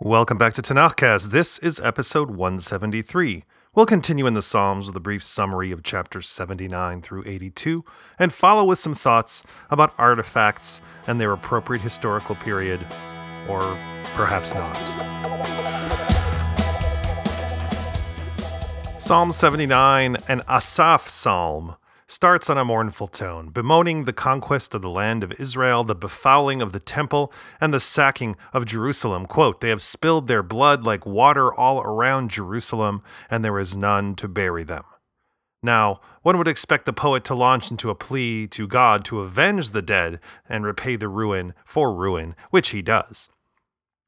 Welcome back to Tanakhcast. This is episode 173. We'll continue in the Psalms with a brief summary of chapters 79 through 82 and follow with some thoughts about artifacts and their appropriate historical period, or perhaps not. Psalm 79, an Asaph psalm, starts on a mournful tone, bemoaning the conquest of the land of Israel, the befouling of the temple, and the sacking of Jerusalem. Quote, They have spilled their blood like water all around Jerusalem, and there is none to bury them. Now, one would expect the poet to launch into a plea to God to avenge the dead and repay the ruin for ruin, which he does.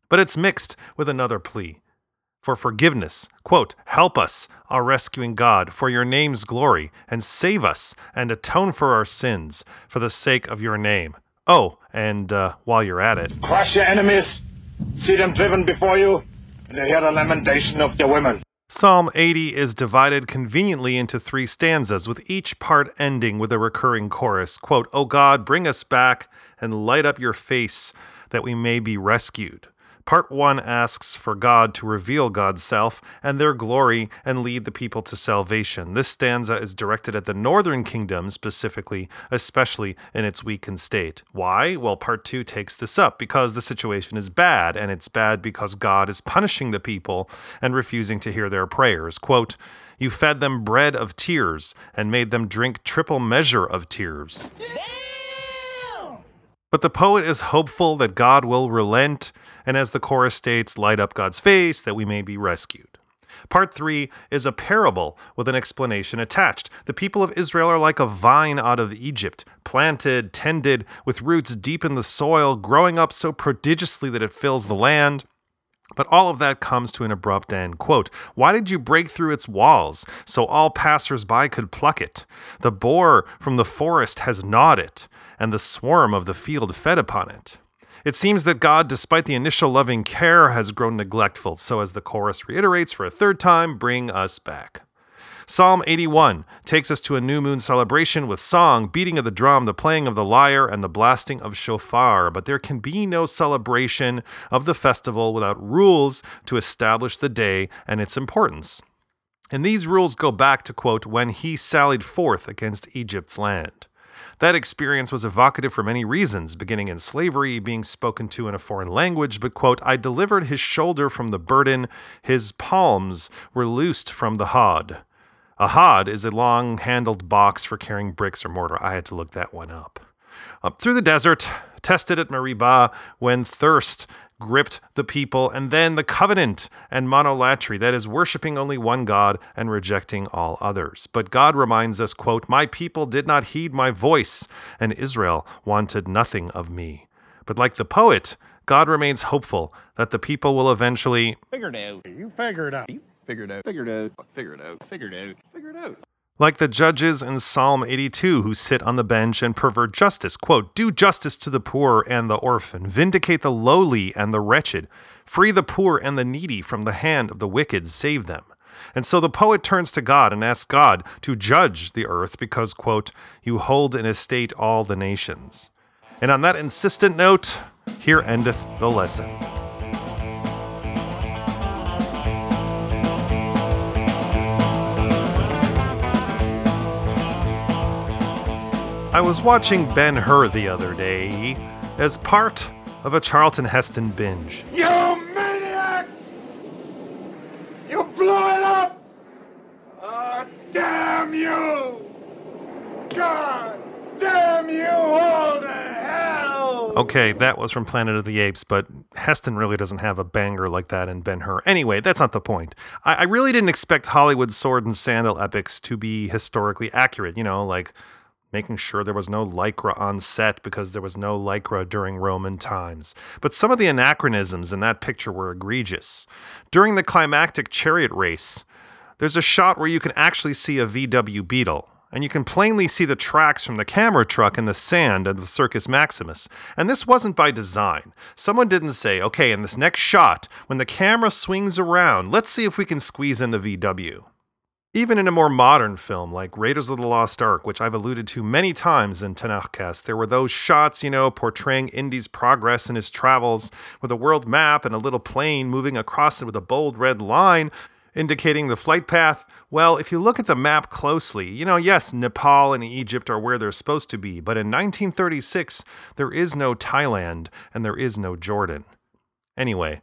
But it's mixed with another plea for forgiveness. Quote, Help us, our rescuing God, for your name's glory, and save us and atone for our sins for the sake of your name. Oh, and uh, while you're at it, Crush your enemies, see them driven before you, and hear the lamentation of their women. Psalm 80 is divided conveniently into three stanzas, with each part ending with a recurring chorus. Quote, O God, bring us back and light up your face that we may be rescued. Part 1 asks for God to reveal God's self and their glory and lead the people to salvation. This stanza is directed at the northern kingdom specifically, especially in its weakened state. Why? Well, part 2 takes this up because the situation is bad, and it's bad because God is punishing the people and refusing to hear their prayers. Quote, You fed them bread of tears and made them drink triple measure of tears. But the poet is hopeful that God will relent, and as the chorus states, light up God's face that we may be rescued. Part 3 is a parable with an explanation attached. The people of Israel are like a vine out of Egypt, planted, tended, with roots deep in the soil, growing up so prodigiously that it fills the land. But all of that comes to an abrupt end. Quote, Why did you break through its walls so all passers by could pluck it? The boar from the forest has gnawed it, and the swarm of the field fed upon it. It seems that God, despite the initial loving care, has grown neglectful. So, as the chorus reiterates for a third time, bring us back. Psalm 81 takes us to a new moon celebration with song, beating of the drum, the playing of the lyre, and the blasting of shofar. But there can be no celebration of the festival without rules to establish the day and its importance. And these rules go back to quote, when he sallied forth against Egypt's land. That experience was evocative for many reasons, beginning in slavery, being spoken to in a foreign language, but, quote, I delivered his shoulder from the burden, his palms were loosed from the hod. A hod is a long handled box for carrying bricks or mortar. I had to look that one up. Up through the desert, tested at Meribah when thirst gripped the people, and then the covenant and monolatry, that is, worshiping only one God and rejecting all others. But God reminds us, quote, My people did not heed my voice, and Israel wanted nothing of me. But like the poet, God remains hopeful that the people will eventually figure it out. You figure it out. You figure it out. Figure it out. Figure it out. Figure it out. Figure it out. Like the judges in Psalm 82 who sit on the bench and pervert justice. Quote, Do justice to the poor and the orphan, vindicate the lowly and the wretched, free the poor and the needy from the hand of the wicked, save them. And so the poet turns to God and asks God to judge the earth because, quote, you hold in estate all the nations. And on that insistent note, here endeth the lesson. I was watching Ben Hur the other day as part of a Charlton Heston binge. You maniacs! You blew it up! Ah, damn you! God damn you all to hell! Okay, that was from Planet of the Apes, but Heston really doesn't have a banger like that in Ben Hur. Anyway, that's not the point. I, I really didn't expect Hollywood sword and sandal epics to be historically accurate, you know, like making sure there was no lycra on set because there was no lycra during Roman times. But some of the anachronisms in that picture were egregious. During the climactic chariot race, there's a shot where you can actually see a VW Beetle. And you can plainly see the tracks from the camera truck in the sand of the Circus Maximus. And this wasn't by design. Someone didn't say, okay, in this next shot, when the camera swings around, let's see if we can squeeze in the VW. Even in a more modern film like Raiders of the Lost Ark, which I've alluded to many times in Tanakhcast, there were those shots, you know, portraying Indy's progress in his travels with a world map and a little plane moving across it with a bold red line indicating the flight path. Well, if you look at the map closely, you know, yes, Nepal and Egypt are where they're supposed to be, but in 1936, there is no Thailand and there is no Jordan. Anyway,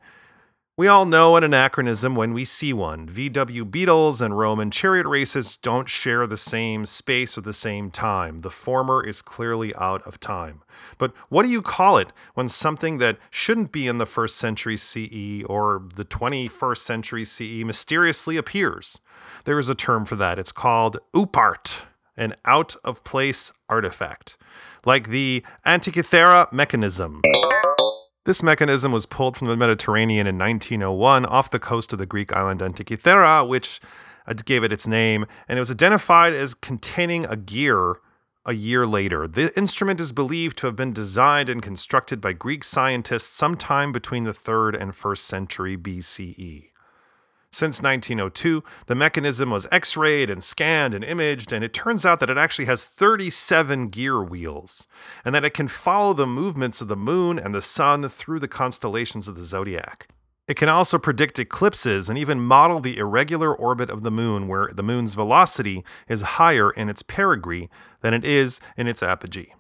we all know an anachronism when we see one. VW Beetles and Roman chariot races don't share the same space or the same time. The former is clearly out of time. But what do you call it when something that shouldn't be in the first century CE or the 21st century CE mysteriously appears? There is a term for that. It's called oopart, an out of place artifact, like the Antikythera mechanism. This mechanism was pulled from the Mediterranean in 1901 off the coast of the Greek island Antikythera, which uh, gave it its name, and it was identified as containing a gear a year later. The instrument is believed to have been designed and constructed by Greek scientists sometime between the 3rd and 1st century BCE. Since 1902, the mechanism was x rayed and scanned and imaged, and it turns out that it actually has 37 gear wheels, and that it can follow the movements of the moon and the sun through the constellations of the zodiac. It can also predict eclipses and even model the irregular orbit of the moon, where the moon's velocity is higher in its perigee than it is in its apogee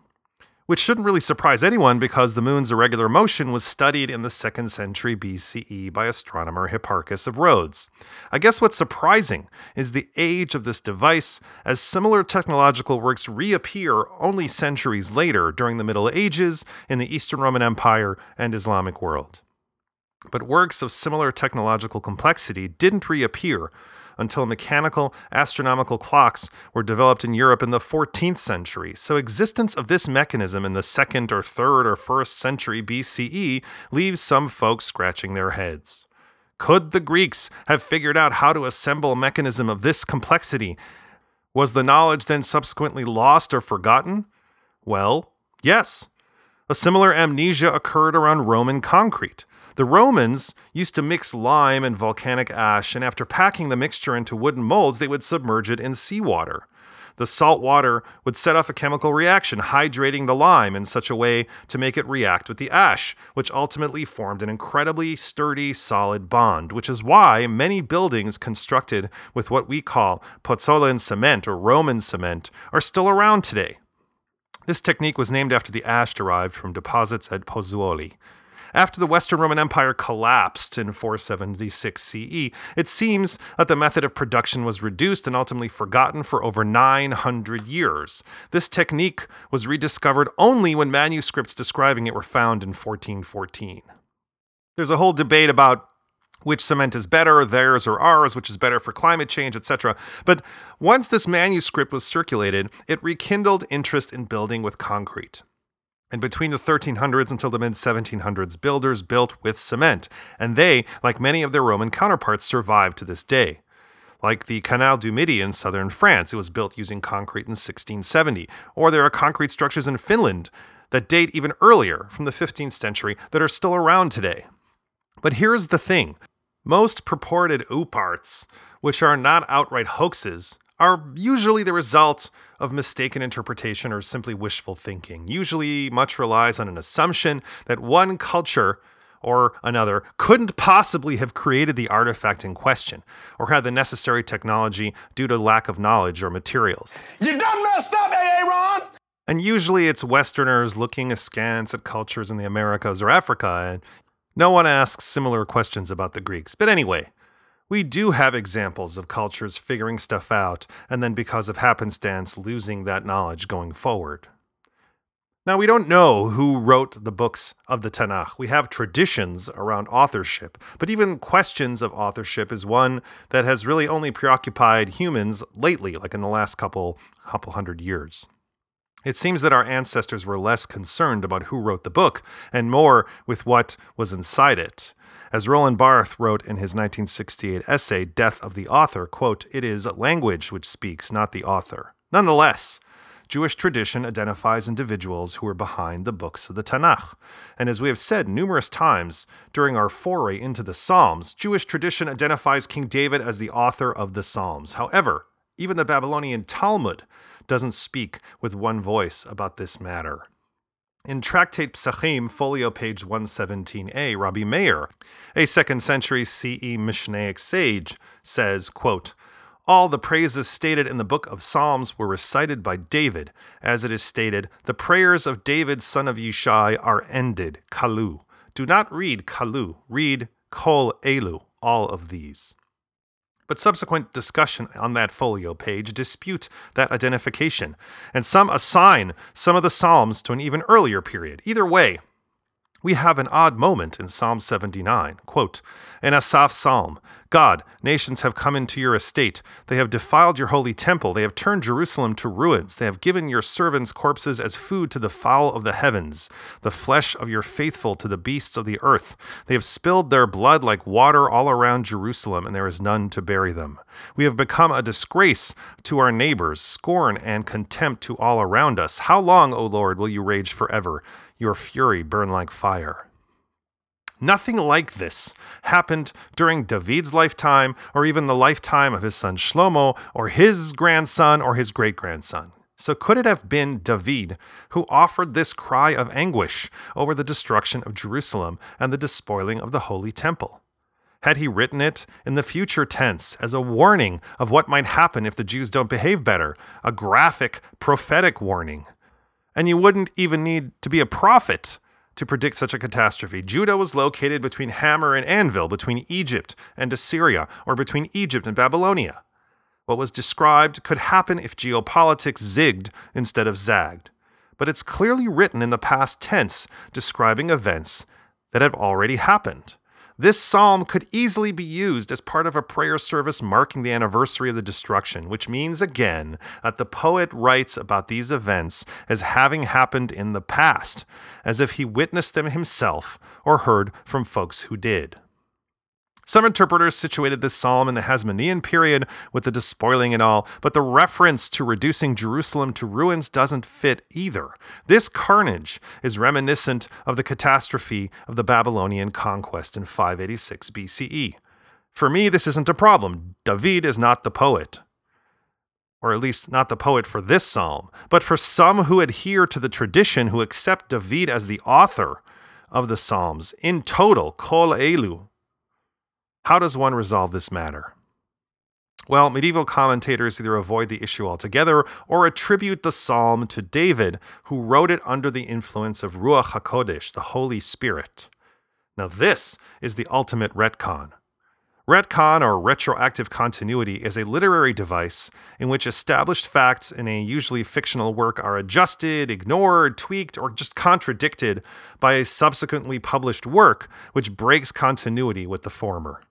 which shouldn't really surprise anyone because the moon's irregular motion was studied in the 2nd century BCE by astronomer Hipparchus of Rhodes. I guess what's surprising is the age of this device, as similar technological works reappear only centuries later during the Middle Ages in the Eastern Roman Empire and Islamic world. But works of similar technological complexity didn't reappear until mechanical astronomical clocks were developed in Europe in the 14th century. So existence of this mechanism in the 2nd or 3rd or 1st century BCE leaves some folks scratching their heads. Could the Greeks have figured out how to assemble a mechanism of this complexity? Was the knowledge then subsequently lost or forgotten? Well, yes. A similar amnesia occurred around Roman concrete. The Romans used to mix lime and volcanic ash, and after packing the mixture into wooden molds, they would submerge it in seawater. The salt water would set off a chemical reaction, hydrating the lime in such a way to make it react with the ash, which ultimately formed an incredibly sturdy, solid bond, which is why many buildings constructed with what we call pozzolan cement or Roman cement are still around today. This technique was named after the ash derived from deposits at Pozzuoli. After the Western Roman Empire collapsed in 476 CE, it seems that the method of production was reduced and ultimately forgotten for over 900 years. This technique was rediscovered only when manuscripts describing it were found in 1414. There's a whole debate about which cement is better, theirs or ours, which is better for climate change, etc. But once this manuscript was circulated, it rekindled interest in building with concrete. And between the 1300s until the mid 1700s, builders built with cement, and they, like many of their Roman counterparts, survived to this day. Like the Canal du Midi in southern France, it was built using concrete in 1670. Or there are concrete structures in Finland that date even earlier, from the 15th century, that are still around today. But here's the thing most purported ooparts, which are not outright hoaxes, are usually the result of mistaken interpretation or simply wishful thinking. Usually, much relies on an assumption that one culture or another couldn't possibly have created the artifact in question or had the necessary technology due to lack of knowledge or materials. You done messed up, Aaron! And usually it's Westerners looking askance at cultures in the Americas or Africa, and no one asks similar questions about the Greeks. But anyway, we do have examples of cultures figuring stuff out and then, because of happenstance, losing that knowledge going forward. Now, we don't know who wrote the books of the Tanakh. We have traditions around authorship, but even questions of authorship is one that has really only preoccupied humans lately, like in the last couple, couple hundred years. It seems that our ancestors were less concerned about who wrote the book and more with what was inside it. As Roland Barthes wrote in his 1968 essay, Death of the Author, quote, it is language which speaks, not the author. Nonetheless, Jewish tradition identifies individuals who are behind the books of the Tanakh. And as we have said numerous times during our foray into the Psalms, Jewish tradition identifies King David as the author of the Psalms. However, even the Babylonian Talmud doesn't speak with one voice about this matter. In Tractate Psachim, folio page 117a, Rabbi Meir, a second century CE Mishnaic sage, says, quote, all the praises stated in the book of Psalms were recited by David, as it is stated, The prayers of David, son of Yishai, are ended, Kalu. Do not read Kalu, read Kol Elu, all of these. But subsequent discussion on that folio page dispute that identification, and some assign some of the Psalms to an even earlier period. Either way, we have an odd moment in Psalm 79. Quote, in Asaph's psalm, God, nations have come into your estate. They have defiled your holy temple. They have turned Jerusalem to ruins. They have given your servants' corpses as food to the fowl of the heavens, the flesh of your faithful to the beasts of the earth. They have spilled their blood like water all around Jerusalem, and there is none to bury them. We have become a disgrace to our neighbors, scorn and contempt to all around us. How long, O Lord, will you rage forever? Your fury burn like fire. Nothing like this happened during David's lifetime or even the lifetime of his son Shlomo or his grandson or his great grandson. So, could it have been David who offered this cry of anguish over the destruction of Jerusalem and the despoiling of the Holy Temple? Had he written it in the future tense as a warning of what might happen if the Jews don't behave better, a graphic, prophetic warning? And you wouldn't even need to be a prophet to predict such a catastrophe. Judah was located between hammer and anvil, between Egypt and Assyria, or between Egypt and Babylonia. What was described could happen if geopolitics zigged instead of zagged. But it's clearly written in the past tense, describing events that have already happened. This psalm could easily be used as part of a prayer service marking the anniversary of the destruction, which means again that the poet writes about these events as having happened in the past, as if he witnessed them himself or heard from folks who did. Some interpreters situated this psalm in the Hasmonean period with the despoiling and all, but the reference to reducing Jerusalem to ruins doesn't fit either. This carnage is reminiscent of the catastrophe of the Babylonian conquest in 586 BCE. For me, this isn't a problem. David is not the poet. Or at least not the poet for this psalm, but for some who adhere to the tradition who accept David as the author of the psalms. In total, Kol Elu, how does one resolve this matter? Well, medieval commentators either avoid the issue altogether or attribute the psalm to David, who wrote it under the influence of Ruach HaKodesh, the Holy Spirit. Now, this is the ultimate retcon. Retcon, or retroactive continuity, is a literary device in which established facts in a usually fictional work are adjusted, ignored, tweaked, or just contradicted by a subsequently published work which breaks continuity with the former.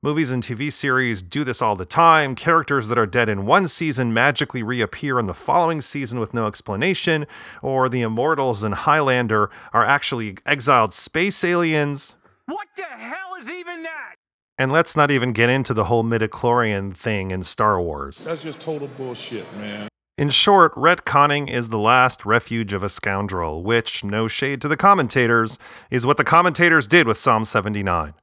Movies and TV series do this all the time. Characters that are dead in one season magically reappear in the following season with no explanation, or the Immortals in Highlander are actually exiled space aliens. What the hell is even that? And let's not even get into the whole midichlorian thing in Star Wars. That's just total bullshit, man. In short, retconning is the last refuge of a scoundrel, which, no shade to the commentators, is what the commentators did with Psalm 79.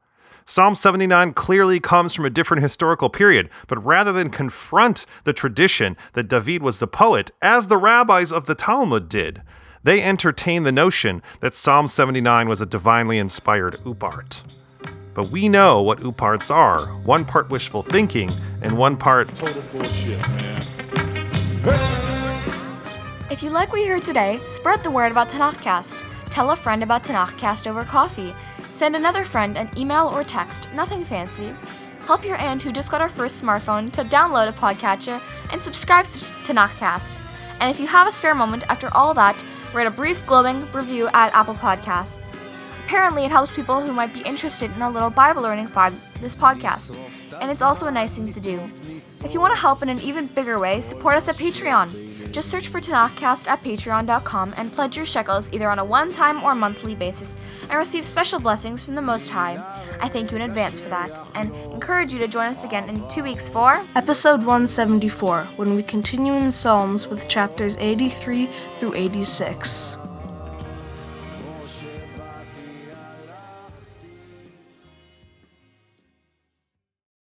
Psalm 79 clearly comes from a different historical period, but rather than confront the tradition that David was the poet, as the rabbis of the Talmud did, they entertain the notion that Psalm 79 was a divinely inspired oopart. But we know what ooparts are one part wishful thinking and one part Total bullshit, man. If you like what you heard today, spread the word about Tanakhcast. Tell a friend about Tanakhcast over coffee. Send another friend an email or text, nothing fancy. Help your aunt who just got her first smartphone to download a podcatcher and subscribe to Tanakhcast. And if you have a spare moment after all that, write a brief glowing review at Apple Podcasts. Apparently, it helps people who might be interested in a little Bible learning find this podcast, and it's also a nice thing to do. If you want to help in an even bigger way, support us at Patreon. Just search for Tanakhcast at patreon.com and pledge your shekels either on a one time or monthly basis and receive special blessings from the Most High. I thank you in advance for that and encourage you to join us again in two weeks for Episode 174, when we continue in Psalms with chapters 83 through 86.